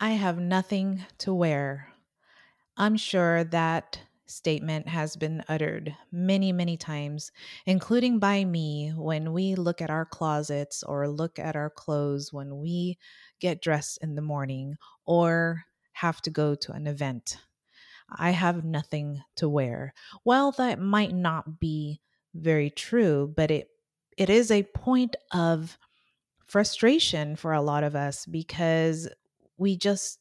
I have nothing to wear. I'm sure that statement has been uttered many, many times, including by me when we look at our closets or look at our clothes when we get dressed in the morning or have to go to an event. I have nothing to wear. Well, that might not be very true, but it it is a point of frustration for a lot of us because we just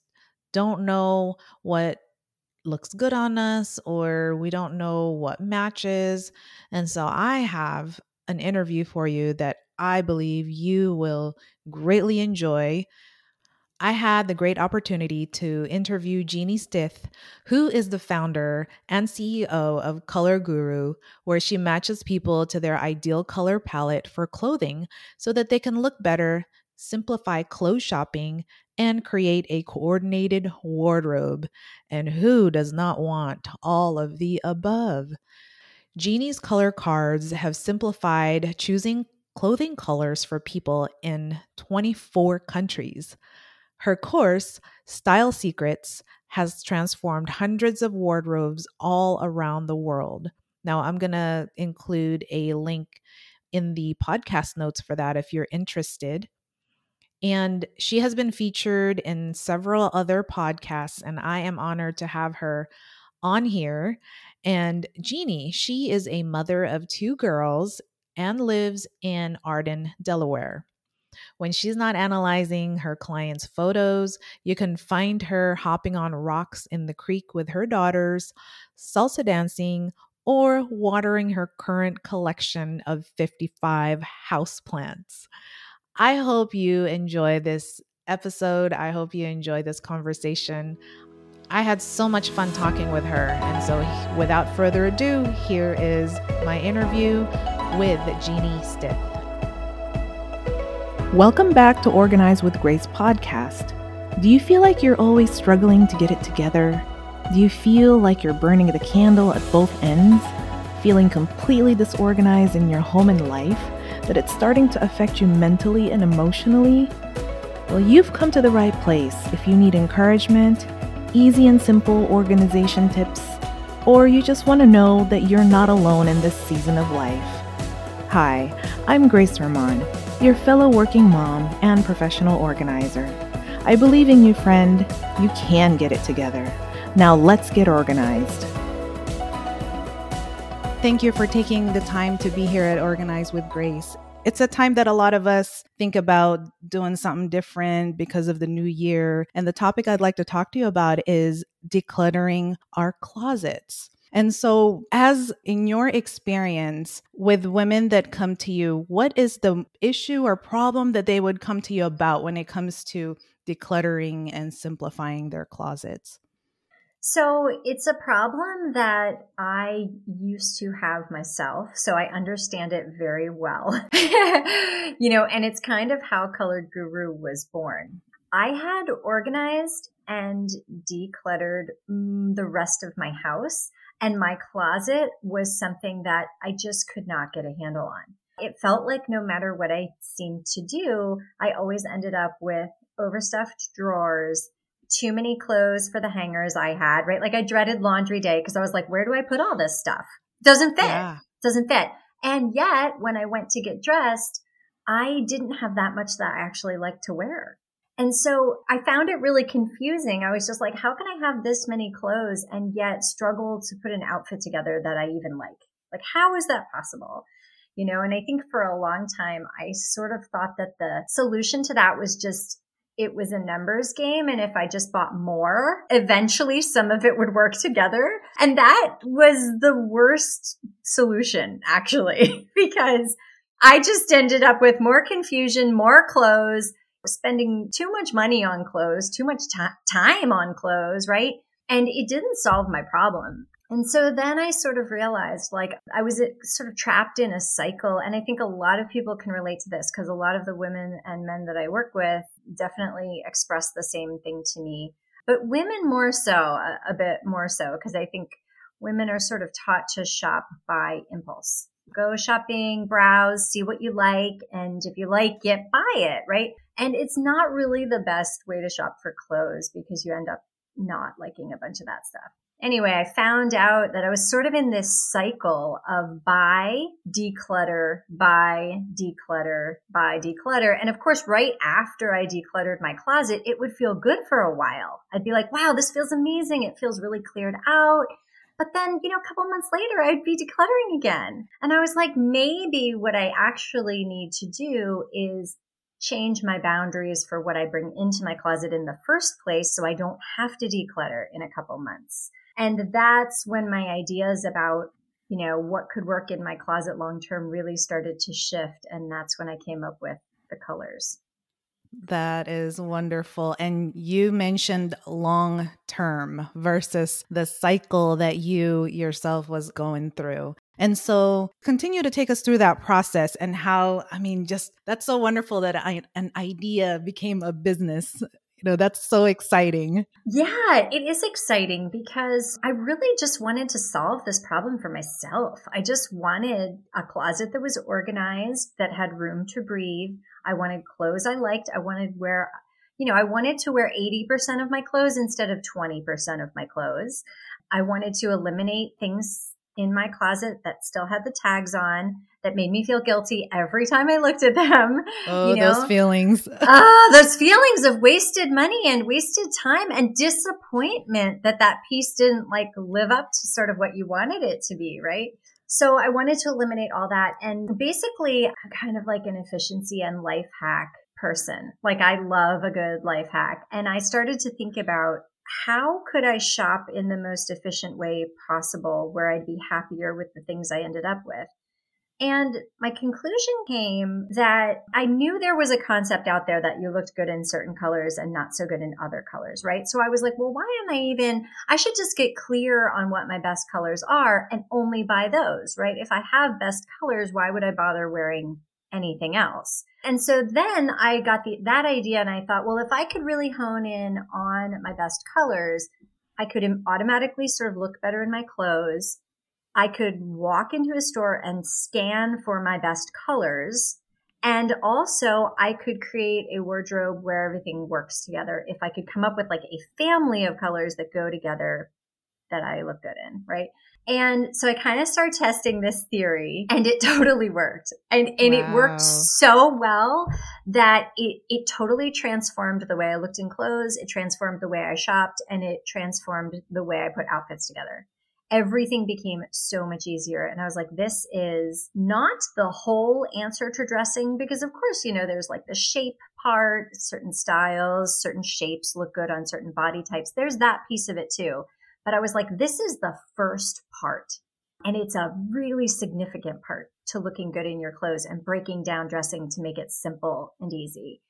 don't know what looks good on us or we don't know what matches. And so I have an interview for you that I believe you will greatly enjoy. I had the great opportunity to interview Jeannie Stith, who is the founder and CEO of Color Guru, where she matches people to their ideal color palette for clothing so that they can look better, simplify clothes shopping, and create a coordinated wardrobe. And who does not want all of the above? Jeannie's color cards have simplified choosing clothing colors for people in 24 countries. Her course, Style Secrets, has transformed hundreds of wardrobes all around the world. Now, I'm going to include a link in the podcast notes for that if you're interested. And she has been featured in several other podcasts, and I am honored to have her on here. And Jeannie, she is a mother of two girls and lives in Arden, Delaware. When she's not analyzing her clients' photos, you can find her hopping on rocks in the creek with her daughters, salsa dancing, or watering her current collection of 55 houseplants. I hope you enjoy this episode. I hope you enjoy this conversation. I had so much fun talking with her. And so, without further ado, here is my interview with Jeannie Stith. Welcome back to Organize with Grace podcast. Do you feel like you're always struggling to get it together? Do you feel like you're burning the candle at both ends? Feeling completely disorganized in your home and life? That it's starting to affect you mentally and emotionally, well, you've come to the right place if you need encouragement, easy and simple organization tips, or you just want to know that you're not alone in this season of life. Hi, I'm Grace Ramon, your fellow working mom and professional organizer. I believe in you, friend. You can get it together. Now let's get organized. Thank you for taking the time to be here at Organize with Grace. It's a time that a lot of us think about doing something different because of the new year. And the topic I'd like to talk to you about is decluttering our closets. And so, as in your experience with women that come to you, what is the issue or problem that they would come to you about when it comes to decluttering and simplifying their closets? So it's a problem that I used to have myself. So I understand it very well. you know, and it's kind of how Color Guru was born. I had organized and decluttered mm, the rest of my house and my closet was something that I just could not get a handle on. It felt like no matter what I seemed to do, I always ended up with overstuffed drawers too many clothes for the hangers I had, right? Like I dreaded laundry day because I was like, where do I put all this stuff? Doesn't fit. Yeah. Doesn't fit. And yet when I went to get dressed, I didn't have that much that I actually like to wear. And so I found it really confusing. I was just like, how can I have this many clothes and yet struggle to put an outfit together that I even like? Like, how is that possible? You know, and I think for a long time, I sort of thought that the solution to that was just it was a numbers game. And if I just bought more, eventually some of it would work together. And that was the worst solution, actually, because I just ended up with more confusion, more clothes, spending too much money on clothes, too much t- time on clothes, right? And it didn't solve my problem. And so then I sort of realized like I was uh, sort of trapped in a cycle. And I think a lot of people can relate to this because a lot of the women and men that I work with definitely express the same thing to me. But women more so, a, a bit more so, because I think women are sort of taught to shop by impulse. go shopping, browse, see what you like. And if you like it, buy it, right? And it's not really the best way to shop for clothes because you end up not liking a bunch of that stuff. Anyway, I found out that I was sort of in this cycle of buy, declutter, buy, declutter, buy, declutter. And of course, right after I decluttered my closet, it would feel good for a while. I'd be like, wow, this feels amazing. It feels really cleared out. But then, you know, a couple months later, I'd be decluttering again. And I was like, maybe what I actually need to do is change my boundaries for what I bring into my closet in the first place so I don't have to declutter in a couple months. And that's when my ideas about, you know, what could work in my closet long term really started to shift. And that's when I came up with the colors. That is wonderful. And you mentioned long term versus the cycle that you yourself was going through. And so continue to take us through that process and how, I mean, just that's so wonderful that I, an idea became a business you know, that's so exciting. Yeah, it is exciting because I really just wanted to solve this problem for myself. I just wanted a closet that was organized, that had room to breathe. I wanted clothes I liked. I wanted where, you know, I wanted to wear 80% of my clothes instead of 20% of my clothes. I wanted to eliminate things in my closet that still had the tags on that made me feel guilty every time I looked at them. Oh, you know? those feelings. ah, those feelings of wasted money and wasted time and disappointment that that piece didn't like live up to sort of what you wanted it to be, right? So I wanted to eliminate all that. And basically, I'm kind of like an efficiency and life hack person. Like I love a good life hack. And I started to think about how could I shop in the most efficient way possible where I'd be happier with the things I ended up with? And my conclusion came that I knew there was a concept out there that you looked good in certain colors and not so good in other colors, right? So I was like, well, why am I even, I should just get clear on what my best colors are and only buy those, right? If I have best colors, why would I bother wearing anything else? And so then I got the, that idea and I thought, well, if I could really hone in on my best colors, I could automatically sort of look better in my clothes. I could walk into a store and scan for my best colors. And also I could create a wardrobe where everything works together. If I could come up with like a family of colors that go together that I look good in, right? And so I kind of started testing this theory and it totally worked. And, and wow. it worked so well that it, it totally transformed the way I looked in clothes. It transformed the way I shopped and it transformed the way I put outfits together. Everything became so much easier. And I was like, this is not the whole answer to dressing because of course, you know, there's like the shape part, certain styles, certain shapes look good on certain body types. There's that piece of it too but I was like, this is the first part. And it's a really significant part to looking good in your clothes and breaking down dressing to make it simple and easy.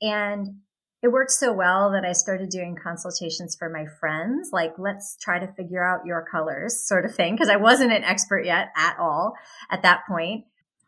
And it worked so well that I started doing consultations for my friends, like, let's try to figure out your colors sort of thing. Cause I wasn't an expert yet at all at that point.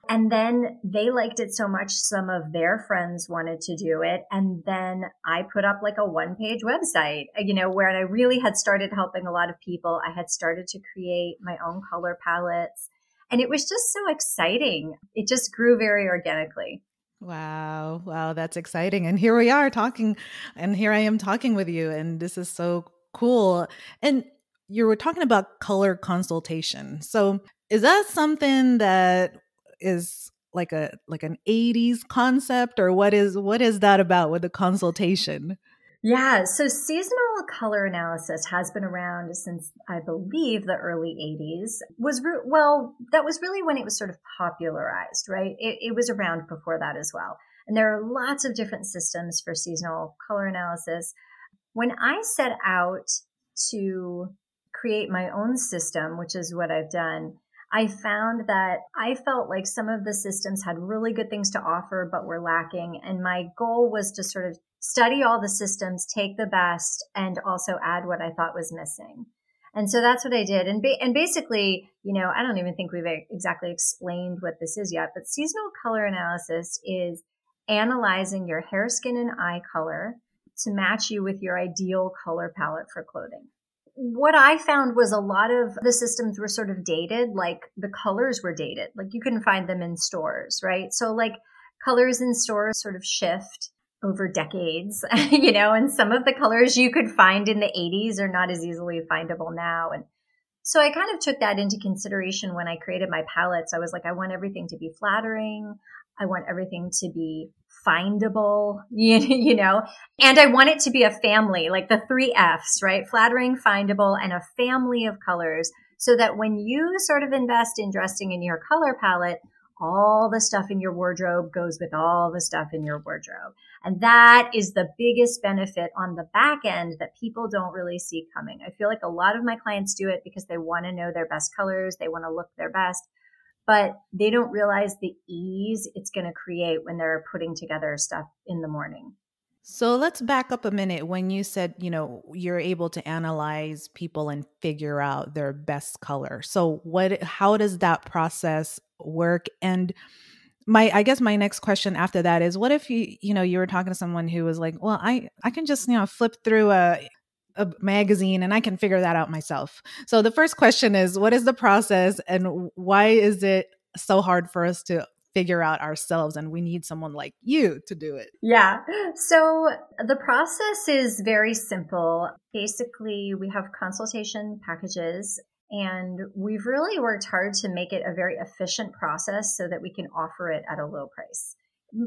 And then they liked it so much, some of their friends wanted to do it. And then I put up like a one page website, uh, you know, where I really had started helping a lot of people. I had started to create my own color palettes. And it was just so exciting. It just grew very organically. Wow. Wow. That's exciting. And here we are talking, and here I am talking with you. And this is so cool. And you were talking about color consultation. So, is that something that is like a like an 80s concept or what is what is that about with the consultation? Yeah so seasonal color analysis has been around since i believe the early 80s was re- well that was really when it was sort of popularized right? It, it was around before that as well. And there are lots of different systems for seasonal color analysis. When i set out to create my own system which is what i've done I found that I felt like some of the systems had really good things to offer, but were lacking. And my goal was to sort of study all the systems, take the best, and also add what I thought was missing. And so that's what I did. And, ba- and basically, you know, I don't even think we've exactly explained what this is yet, but seasonal color analysis is analyzing your hair, skin, and eye color to match you with your ideal color palette for clothing. What I found was a lot of the systems were sort of dated, like the colors were dated. Like you couldn't find them in stores, right? So like colors in stores sort of shift over decades, you know, and some of the colors you could find in the 80s are not as easily findable now. And so I kind of took that into consideration when I created my palettes. I was like, I want everything to be flattering. I want everything to be findable, you know, and I want it to be a family, like the three F's, right? Flattering, findable, and a family of colors so that when you sort of invest in dressing in your color palette, all the stuff in your wardrobe goes with all the stuff in your wardrobe. And that is the biggest benefit on the back end that people don't really see coming. I feel like a lot of my clients do it because they want to know their best colors. They want to look their best, but they don't realize the ease it's going to create when they're putting together stuff in the morning. So let's back up a minute. When you said, you know, you're able to analyze people and figure out their best color. So what how does that process work and my i guess my next question after that is what if you you know you were talking to someone who was like well i i can just you know flip through a a magazine and I can figure that out myself. So the first question is what is the process and why is it so hard for us to figure out ourselves and we need someone like you to do it? Yeah. So the process is very simple. Basically, we have consultation packages and we've really worked hard to make it a very efficient process so that we can offer it at a low price.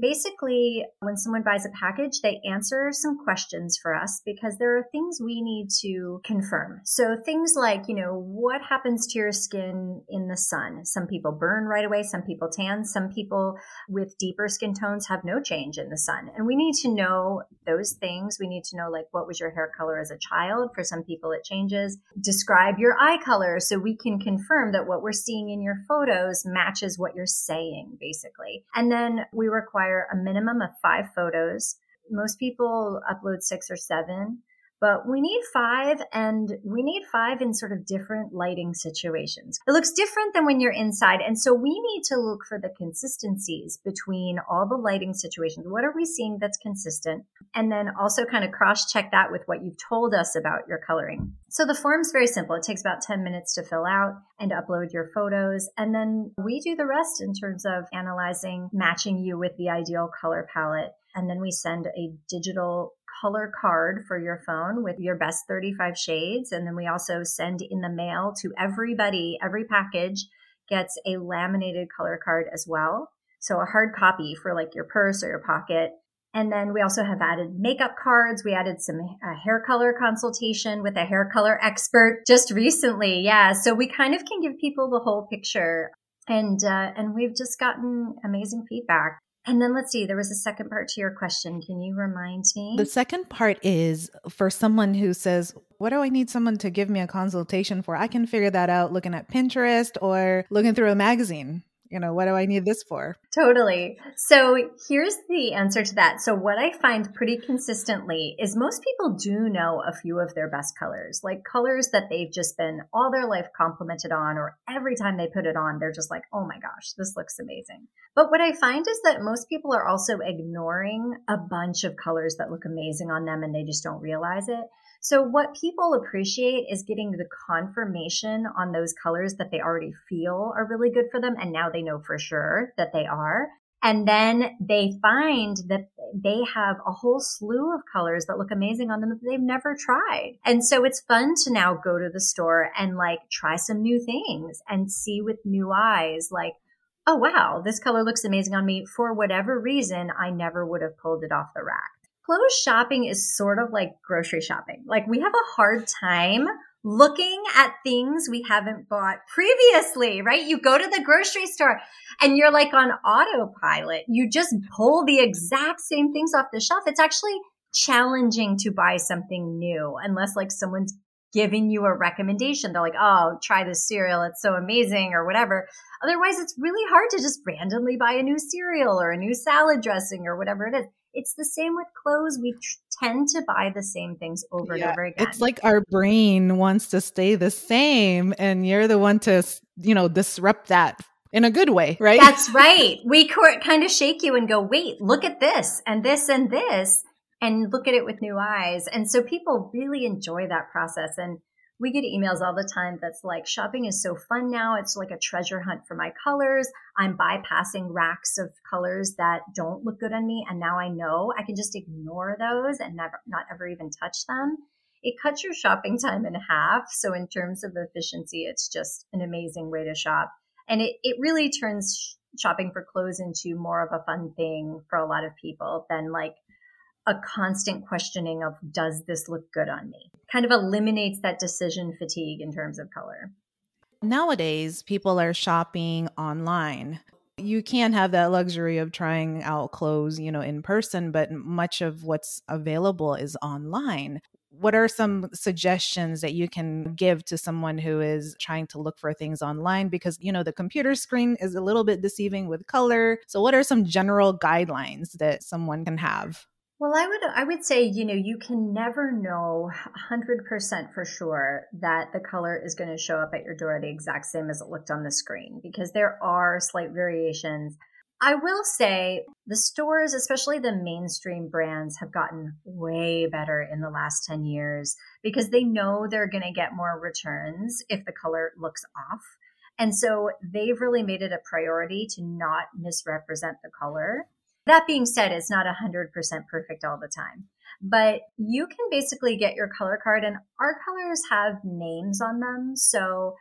Basically, when someone buys a package, they answer some questions for us because there are things we need to confirm. So things like, you know, what happens to your skin in the sun? Some people burn right away. Some people tan. Some people with deeper skin tones have no change in the sun. And we need to know those things. We need to know, like, what was your hair color as a child? For some people, it changes. Describe your eye color so we can confirm that what we're seeing in your photos matches what you're saying, basically. And then we require require a minimum of five photos. Most people upload six or seven but we need five and we need five in sort of different lighting situations. It looks different than when you're inside. And so we need to look for the consistencies between all the lighting situations. What are we seeing that's consistent? And then also kind of cross check that with what you've told us about your coloring. So the form's very simple. It takes about 10 minutes to fill out and upload your photos. And then we do the rest in terms of analyzing, matching you with the ideal color palette. And then we send a digital color card for your phone with your best 35 shades. And then we also send in the mail to everybody, every package gets a laminated color card as well. So a hard copy for like your purse or your pocket. And then we also have added makeup cards. We added some uh, hair color consultation with a hair color expert just recently. Yeah. So we kind of can give people the whole picture. And, uh, and we've just gotten amazing feedback. And then let's see, there was a second part to your question. Can you remind me? The second part is for someone who says, What do I need someone to give me a consultation for? I can figure that out looking at Pinterest or looking through a magazine you know, what do I need this for? Totally. So here's the answer to that. So what I find pretty consistently is most people do know a few of their best colors, like colors that they've just been all their life complimented on, or every time they put it on, they're just like, oh my gosh, this looks amazing. But what I find is that most people are also ignoring a bunch of colors that look amazing on them and they just don't realize it. So what people appreciate is getting the confirmation on those colors that they already feel are really good for them. And now they know for sure that they are. And then they find that they have a whole slew of colors that look amazing on them that they've never tried. And so it's fun to now go to the store and like try some new things and see with new eyes, like, oh wow, this color looks amazing on me. For whatever reason, I never would have pulled it off the rack clothes shopping is sort of like grocery shopping. Like we have a hard time looking at things we haven't bought previously, right? You go to the grocery store and you're like on autopilot. You just pull the exact same things off the shelf. It's actually challenging to buy something new unless like someone's giving you a recommendation. They're like, oh, try this cereal. It's so amazing or whatever. Otherwise, it's really hard to just randomly buy a new cereal or a new salad dressing or whatever it is. It's the same with clothes. We tend to buy the same things over yeah, and over again. It's like our brain wants to stay the same, and you're the one to, you know, disrupt that in a good way, right? That's right. We kind of shake you and go, wait, look at this and this and this and look at it with new eyes. And so people really enjoy that process. And We get emails all the time that's like, shopping is so fun now. It's like a treasure hunt for my colors. I'm bypassing racks of colors that don't look good on me. And now I know I can just ignore those and never, not ever even touch them. It cuts your shopping time in half. So in terms of efficiency, it's just an amazing way to shop. And it, it really turns shopping for clothes into more of a fun thing for a lot of people than like a constant questioning of does this look good on me? Kind of eliminates that decision fatigue in terms of color. Nowadays, people are shopping online. You can't have that luxury of trying out clothes, you know, in person, but much of what's available is online. What are some suggestions that you can give to someone who is trying to look for things online? Because, you know, the computer screen is a little bit deceiving with color. So, what are some general guidelines that someone can have? Well, I would I would say, you know, you can never know 100% for sure that the color is going to show up at your door the exact same as it looked on the screen because there are slight variations. I will say the stores, especially the mainstream brands, have gotten way better in the last 10 years because they know they're going to get more returns if the color looks off. And so they've really made it a priority to not misrepresent the color that being said, it's not 100% perfect all the time. But you can basically get your color card, and our colors have names on them. So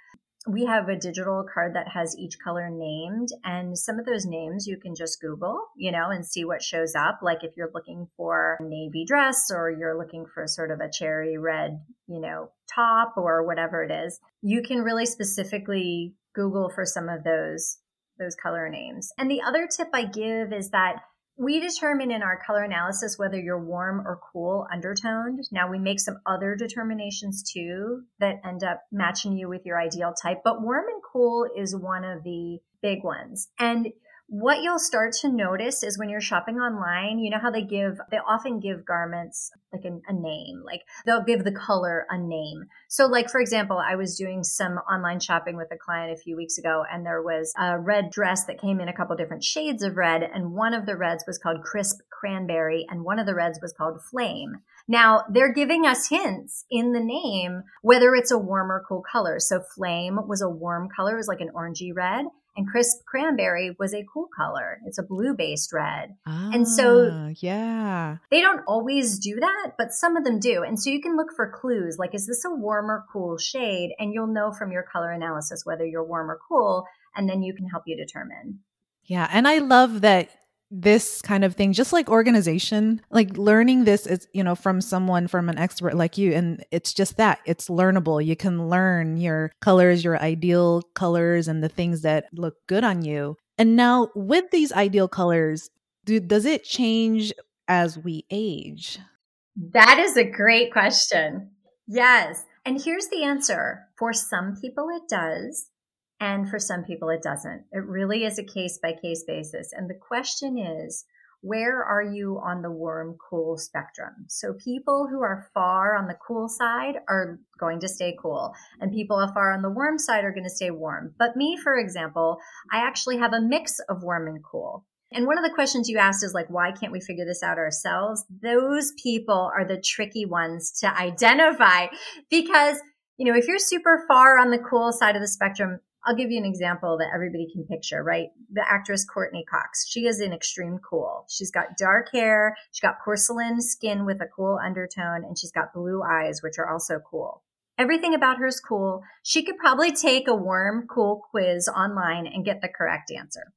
we have a digital card that has each color named and some of those names you can just google you know and see what shows up like if you're looking for a navy dress or you're looking for sort of a cherry red you know top or whatever it is you can really specifically google for some of those those color names and the other tip i give is that we determine in our color analysis whether you're warm or cool undertoned. Now we make some other determinations too that end up matching you with your ideal type, but warm and cool is one of the big ones. And what you'll start to notice is when you're shopping online, you know how they give, they often give garments like a, a, name, like they'll give the color a name. So, like, for example, I was doing some online shopping with a client a few weeks ago, and there was a red dress that came in a couple different shades of red, and one of the reds was called crisp cranberry, and one of the reds was called flame. Now, they're giving us hints in the name whether it's a warm or cool color. So, flame was a warm color, it was like an orangey red and crisp cranberry was a cool color. It's a blue based red. Ah, and so, ah, yeah, they don't always do that, but some of them do. And so you can look for clues like, is this a warm or cool shade? And you'll know from your color analysis whether you're warm or cool. And then you can help you determine. Yeah. And I love that this kind of thing just like organization like learning this is you know from someone from an expert like you and it's just that it's learnable. You can learn your colors your ideal colors and the things that look good on you. And now with these ideal colors do, does it change as we age? That is a great question. Yes. And here's the answer. For some people it does and for some people, it doesn't. It really is a case by case basis. And the question is, where are you on the warm cool spectrum? So people who are far on the cool side are going to stay cool and people far on the warm side are going to stay warm. But me, for example, I actually have a mix of warm and cool. And one of the questions you asked is like, why can't we figure this out ourselves? Those people are the tricky ones to identify because, you know, if you're super far on the cool side of the spectrum, I'll give you an example that everybody can picture, right? The actress Courteney Cox. She is in extreme cool. She's got dark hair, she's got porcelain skin with a cool undertone, and she's got blue eyes, which are also cool. Everything about her is cool. She could probably take a warm, cool quiz online and get the correct answer.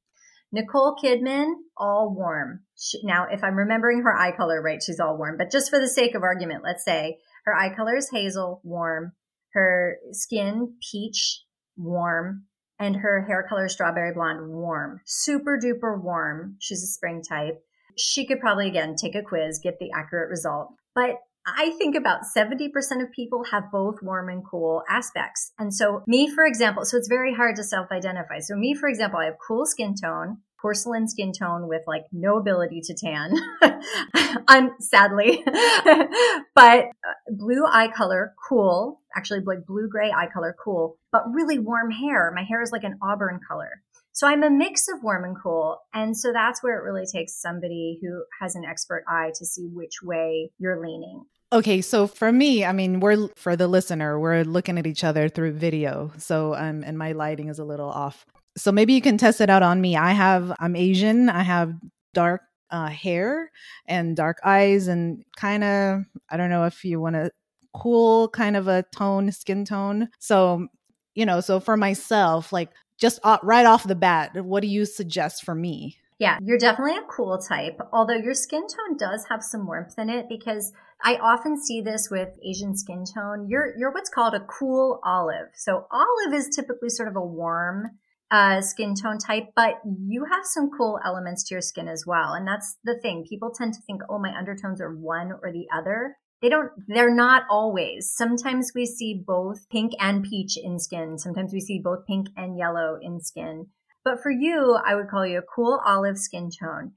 Nicole Kidman, all warm. She, now, if I'm remembering her eye color right, she's all warm. But just for the sake of argument, let's say her eye color is hazel, warm. Her skin, peach, warm, and her hair color strawberry blonde, warm, super duper warm. She's a spring type. She could probably again take a quiz, get the accurate result. But I think about 70% of people have both warm and cool aspects. And so me, for example, so it's very hard to self-identify. So me, for example, I have cool skin tone, porcelain skin tone with like no ability to tan. I'm sadly, but uh, blue eye color, cool, actually like blue gray eye color, cool, but really warm hair. My hair is like an auburn color. So I'm a mix of warm and cool. And so that's where it really takes somebody who has an expert eye to see which way you're leaning. Okay, so for me, I mean, we're for the listener, we're looking at each other through video. So um and my lighting is a little off. So maybe you can test it out on me. I have I'm Asian. I have dark uh, hair and dark eyes and kind of I don't know if you want to cool kind of a tone, skin tone. So, you know, so for myself, like just right off the bat, what do you suggest for me? Yeah, you're definitely a cool type, although your skin tone does have some warmth in it because I often see this with Asian skin tone. You're you're what's called a cool olive. So olive is typically sort of a warm uh, skin tone type, but you have some cool elements to your skin as well. And that's the thing. People tend to think, oh, my undertones are one or the other. They don't, they're not always. Sometimes we see both pink and peach in skin. Sometimes we see both pink and yellow in skin. But for you, I would call you a cool olive skin tone,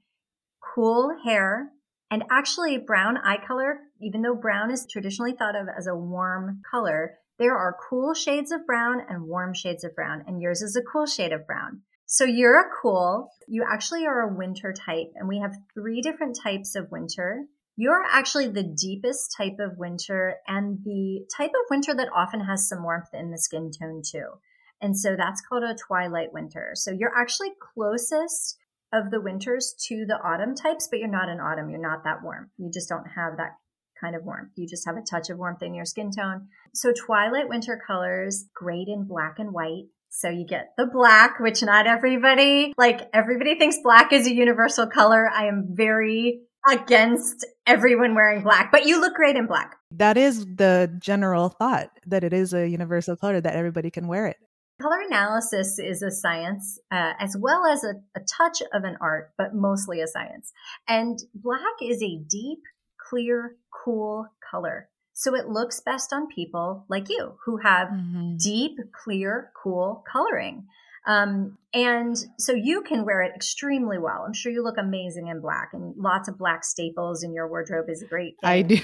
cool hair, and actually brown eye color, even though brown is traditionally thought of as a warm color, there are cool shades of brown and warm shades of brown, and yours is a cool shade of brown. So you're a cool, you actually are a winter type, and we have three different types of winter. You're actually the deepest type of winter and the type of winter that often has some warmth in the skin tone too. And so that's called a twilight winter. So you're actually closest of the winters to the autumn types, but you're not an autumn. You're not that warm. You just don't have that kind of warmth. You just have a touch of warmth in your skin tone. So twilight winter colors, great in black and white. So you get the black, which not everybody, like everybody thinks black is a universal color. I am very against everyone wearing black, but you look great in black. That is the general thought that it is a universal color that everybody can wear it. Color analysis is a science uh, as well as a, a touch of an art, but mostly a science. And black is a deep, clear, cool color. So it looks best on people like you who have mm-hmm. deep, clear, cool coloring. Um, and so you can wear it extremely well. I'm sure you look amazing in black and lots of black staples in your wardrobe is a great thing. I do.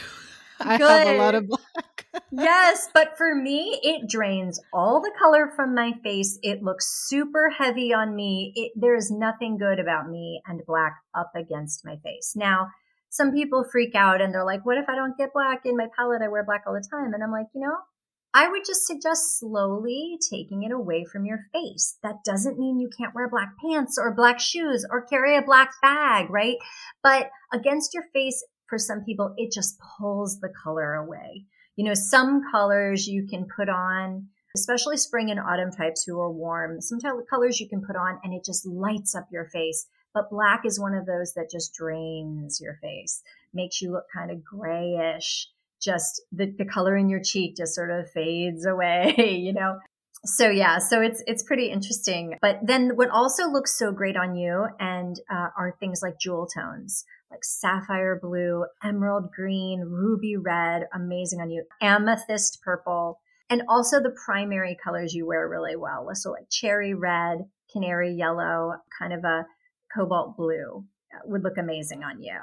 I Good. have a lot of black. yes, but for me, it drains all the color from my face. It looks super heavy on me. It, there's nothing good about me and black up against my face. Now, some people freak out and they're like, what if I don't get black in my palette? I wear black all the time. And I'm like, you know, I would just suggest slowly taking it away from your face. That doesn't mean you can't wear black pants or black shoes or carry a black bag, right? But against your face, for some people, it just pulls the color away. You know, some colors you can put on, especially spring and autumn types who are warm, some colors you can put on and it just lights up your face. But black is one of those that just drains your face, makes you look kind of grayish. Just the, the color in your cheek just sort of fades away, you know? So yeah, so it's, it's pretty interesting. But then what also looks so great on you and uh, are things like jewel tones like sapphire blue, emerald green, ruby red, amazing on you, amethyst purple, and also the primary colors you wear really well. So like cherry red, canary yellow, kind of a cobalt blue would look amazing on you.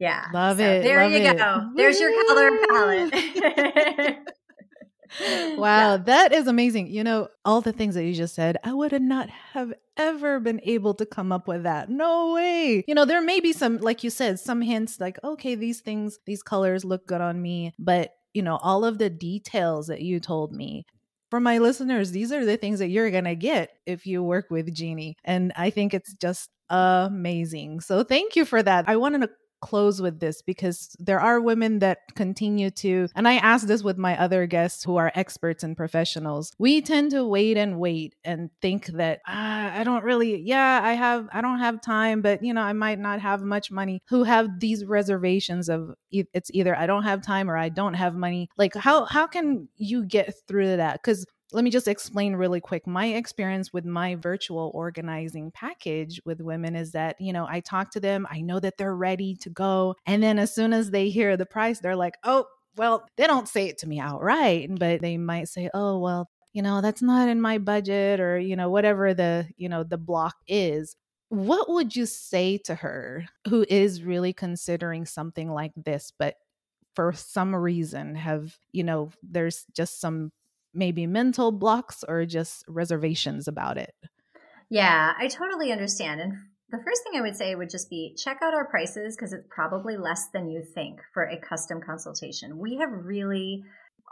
Yeah. Love so it. There love you it. go. There's your color palette. wow, yeah. that is amazing. You know, all the things that you just said, I would have not have ever been able to come up with that. No way. You know, there may be some, like you said, some hints like, okay, these things, these colors look good on me. But, you know, all of the details that you told me, for my listeners, these are the things that you're going to get if you work with Jeannie. And I think it's just amazing. So thank you for that. I wanted to close with this because there are women that continue to, and I ask this with my other guests who are experts and professionals. We tend to wait and wait and think that, ah, I don't really, yeah, I have, I don't have time, but you know, I might not have much money, who have these reservations of it's either I don't have time or I don't have money. Like, how, how can you get through that? Because let me just explain really quick. My experience with my virtual organizing package with women is that, you know, I talk to them, I know that they're ready to go. And then as soon as they hear the price, they're like, oh, well, they don't say it to me outright, but they might say, oh, well, you know, that's not in my budget or, you know, whatever the, you know, the block is. What would you say to her who is really considering something like this, but for some reason have, you know, there's just some maybe mental blocks or just reservations about it? Yeah, I totally understand. And The first thing I would say would just be check out our prices because it's probably less than you think for a custom consultation. We have really,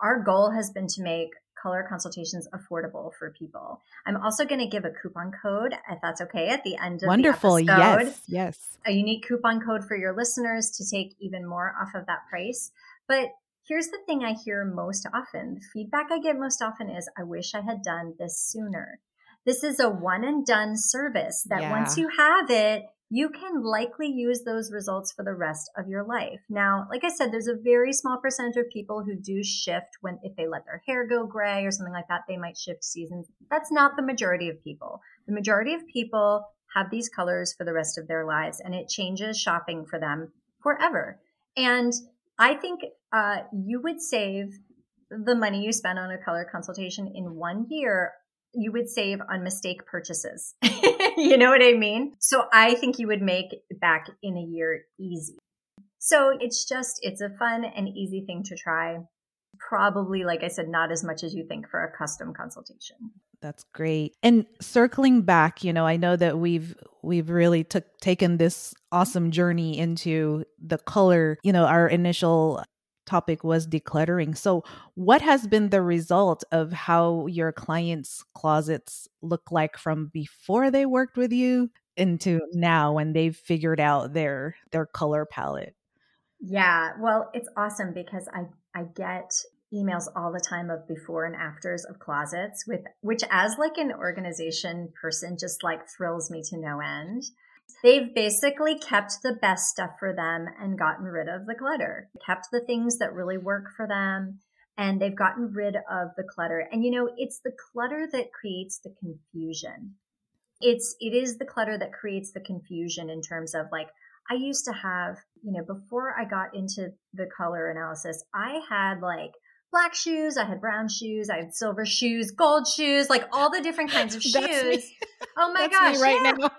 our goal has been to make color consultations affordable for people. I'm also going to give a coupon code, if that's okay, at the end of Wonderful. the episode. Yes. Yes. A unique coupon code for your listeners to take even more off of that price. But here's the thing I hear most often. The feedback I get most often is, I wish I had done this sooner. This is a one and done service that yeah. once you have it, you can likely use those results for the rest of your life. Now, like I said, there's a very small percentage of people who do shift when, if they let their hair go gray or something like that, they might shift seasons. That's not the majority of people. The majority of people have these colors for the rest of their lives and it changes shopping for them forever. And I think uh, you would save the money you spend on a color consultation in one year you would save on mistake purchases. you know what I mean? So I think you would make back in a year easy. So it's just, it's a fun and easy thing to try. Probably, like I said, not as much as you think for a custom consultation. That's great. And circling back, you know, I know that we've we've really took taken this awesome journey into the color, you know, our initial topic was decluttering. So, what has been the result of how your clients' closets look like from before they worked with you into now when they've figured out their their color palette? Yeah, well, it's awesome because I I get emails all the time of before and afters of closets with which as like an organization person just like thrills me to no end They've basically kept the best stuff for them and gotten rid of the clutter, kept the things that really work for them, and they've gotten rid of the clutter. And you know, it's the clutter that creates the confusion. It's, it is the clutter that creates the confusion in terms of like, I used to have, you know, before I got into the color analysis, I had like black shoes, I had brown shoes, I had silver shoes, gold shoes, like all the different kinds of shoes. Oh my That's gosh. right yeah. now.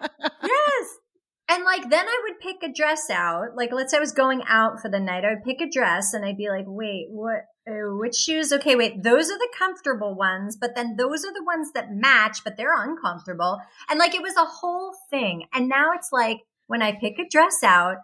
And like then I would pick a dress out. Like let's say I was going out for the night, I would pick a dress and I'd be like, "Wait, what uh, which shoes? Okay, wait, those are the comfortable ones, but then those are the ones that match, but they're uncomfortable." And like it was a whole thing. And now it's like when I pick a dress out,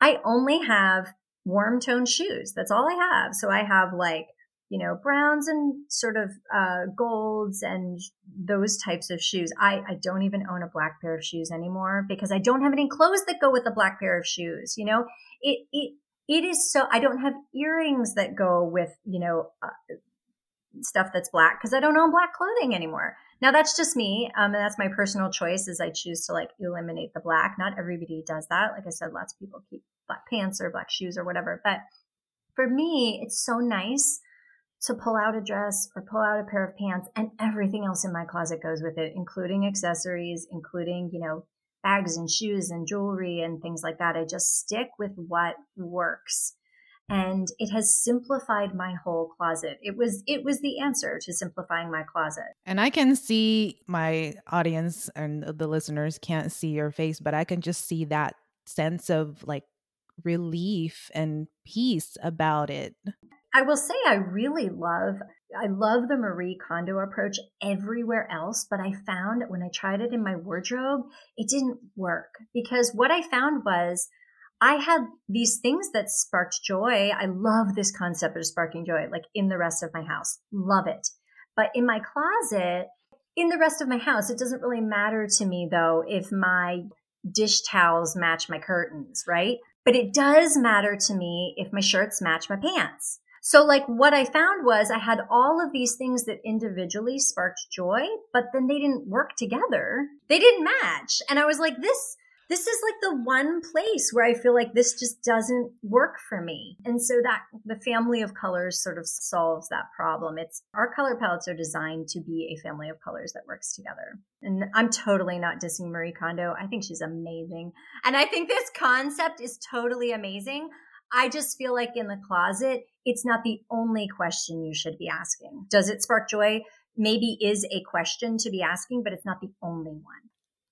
I only have warm tone shoes. That's all I have. So I have like you know, browns and sort of uh, golds and those types of shoes. I, I don't even own a black pair of shoes anymore because I don't have any clothes that go with a black pair of shoes. You know, it it it is so. I don't have earrings that go with you know uh, stuff that's black because I don't own black clothing anymore. Now that's just me, um, and that's my personal choice. Is I choose to like eliminate the black. Not everybody does that. Like I said, lots of people keep black pants or black shoes or whatever. But for me, it's so nice to pull out a dress or pull out a pair of pants and everything else in my closet goes with it, including accessories, including, you know, bags and shoes and jewelry and things like that. I just stick with what works. And it has simplified my whole closet. It was it was the answer to simplifying my closet. And I can see my audience and the listeners can't see your face, but I can just see that sense of like relief and peace about it. I will say I really love I love the Marie Kondo approach everywhere else, but I found when I tried it in my wardrobe, it didn't work because what I found was I had these things that sparked joy. I love this concept of sparking joy, like in the rest of my house. Love it. But in my closet, in the rest of my house, it doesn't really matter to me though if my dish towels match my curtains, right? But it does matter to me if my shirts match my pants. So like what I found was I had all of these things that individually sparked joy, but then they didn't work together. They didn't match. And I was like, this, this is like the one place where I feel like this just doesn't work for me. And so that the family of colors sort of solves that problem. It's our color palettes are designed to be a family of colors that works together. And I'm totally not dissing Marie Kondo. I think she's amazing. And I think this concept is totally amazing. I just feel like in the closet, it's not the only question you should be asking. Does it spark joy? Maybe is a question to be asking, but it's not the only one.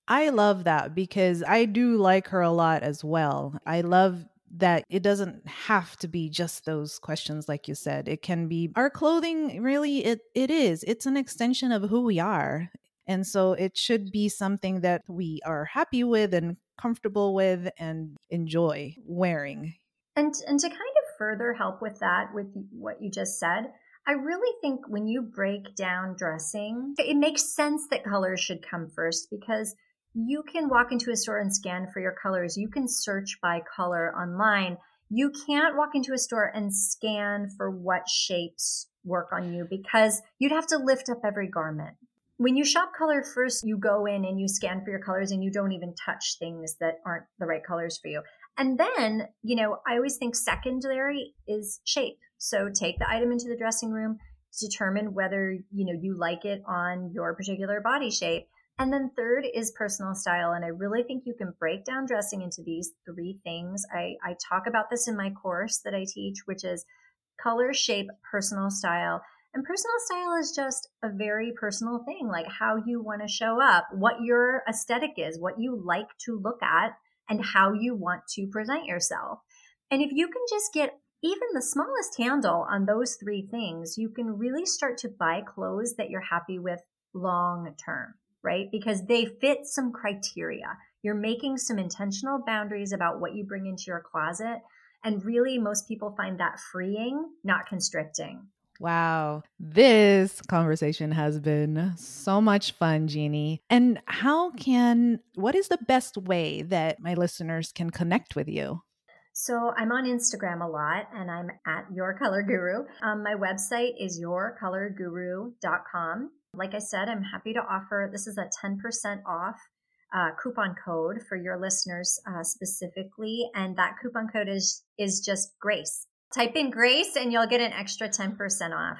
I love that because I do like her a lot as well. I love that it doesn't have to be just those questions like you said. It can be our clothing really it it is. It's an extension of who we are. And so it should be something that we are happy with and comfortable with and enjoy wearing. And and to kind of further help with that with what you just said, I really think when you break down dressing, it makes sense that colors should come first because you can walk into a store and scan for your colors. You can search by color online. You can't walk into a store and scan for what shapes work on you because you'd have to lift up every garment. When you shop color first, you go in and you scan for your colors and you don't even touch things that aren't the right colors for you. And then, you know, I always think secondary is shape. So take the item into the dressing room, determine whether, you know, you like it on your particular body shape. And then third is personal style. And I really think you can break down dressing into these three things. I, I talk about this in my course that I teach, which is color, shape, personal style. And personal style is just a very personal thing, like how you want to show up, what your aesthetic is, what you like to look at, and how you want to present yourself. And if you can just get even the smallest handle on those three things, you can really start to buy clothes that you're happy with long term, right? Because they fit some criteria. You're making some intentional boundaries about what you bring into your closet. And really, most people find that freeing, not constricting. Wow. This conversation has been so much fun, Jeannie. And how can, what is the best way that my listeners can connect with you? So I'm on Instagram a lot and I'm at Your Color Guru. Um, my website is yourcolorguru.com. Like I said, I'm happy to offer this is a 10% off uh, coupon code for your listeners uh, specifically, and that coupon code is is just Grace. Type in Grace, and you'll get an extra 10% off.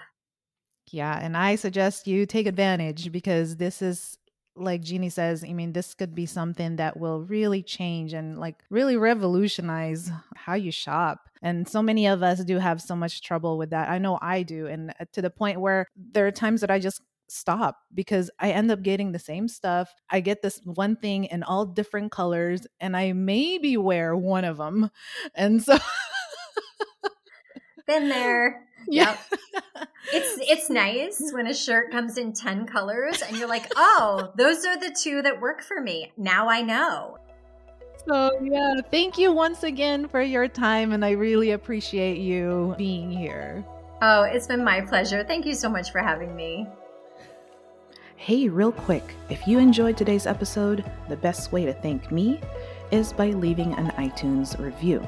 Yeah, and I suggest you take advantage because this is like Jeannie says, I mean, this could be something that will really change and like really revolutionize how you shop. And so many of us do have so much trouble with that. I know I do. And uh, to the point where there are times that I just stop because I end up getting the same stuff. I get this one thing in all different colors and I maybe wear one of them. And so been there. Yeah. Yep. it's it's nice when a shirt comes in 10 colors and you're like, "Oh, those are the two that work for me. Now I know." So, yeah, thank you once again for your time and I really appreciate you being here. Oh, it's been my pleasure. Thank you so much for having me. Hey, real quick, if you enjoyed today's episode, the best way to thank me is by leaving an iTunes review.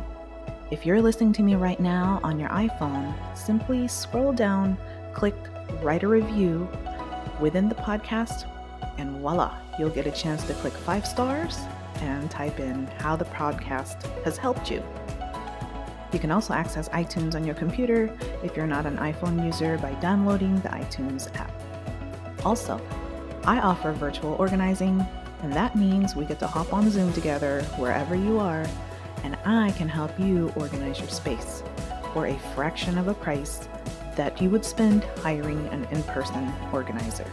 If you're listening to me right now on your iPhone, simply scroll down, click write a review within the podcast, and voila, you'll get a chance to click five stars and type in how the podcast has helped you. You can also access iTunes on your computer if you're not an iPhone user by downloading the iTunes app. Also, I offer virtual organizing, and that means we get to hop on Zoom together wherever you are and I can help you organize your space for a fraction of a price that you would spend hiring an in person organizer.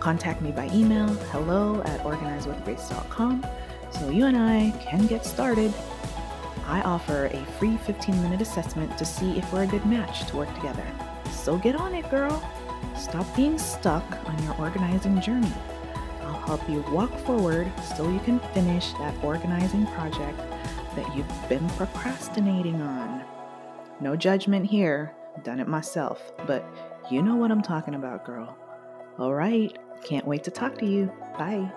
Contact me by email hello at organizewithgrace.com so you and I can get started. I offer a free 15 minute assessment to see if we're a good match to work together. So get on it, girl. Stop being stuck on your organizing journey. I'll help you walk forward so you can finish that organizing project that you've been procrastinating on. No judgment here, done it myself, but you know what I'm talking about, girl. All right, can't wait to talk to you. Bye.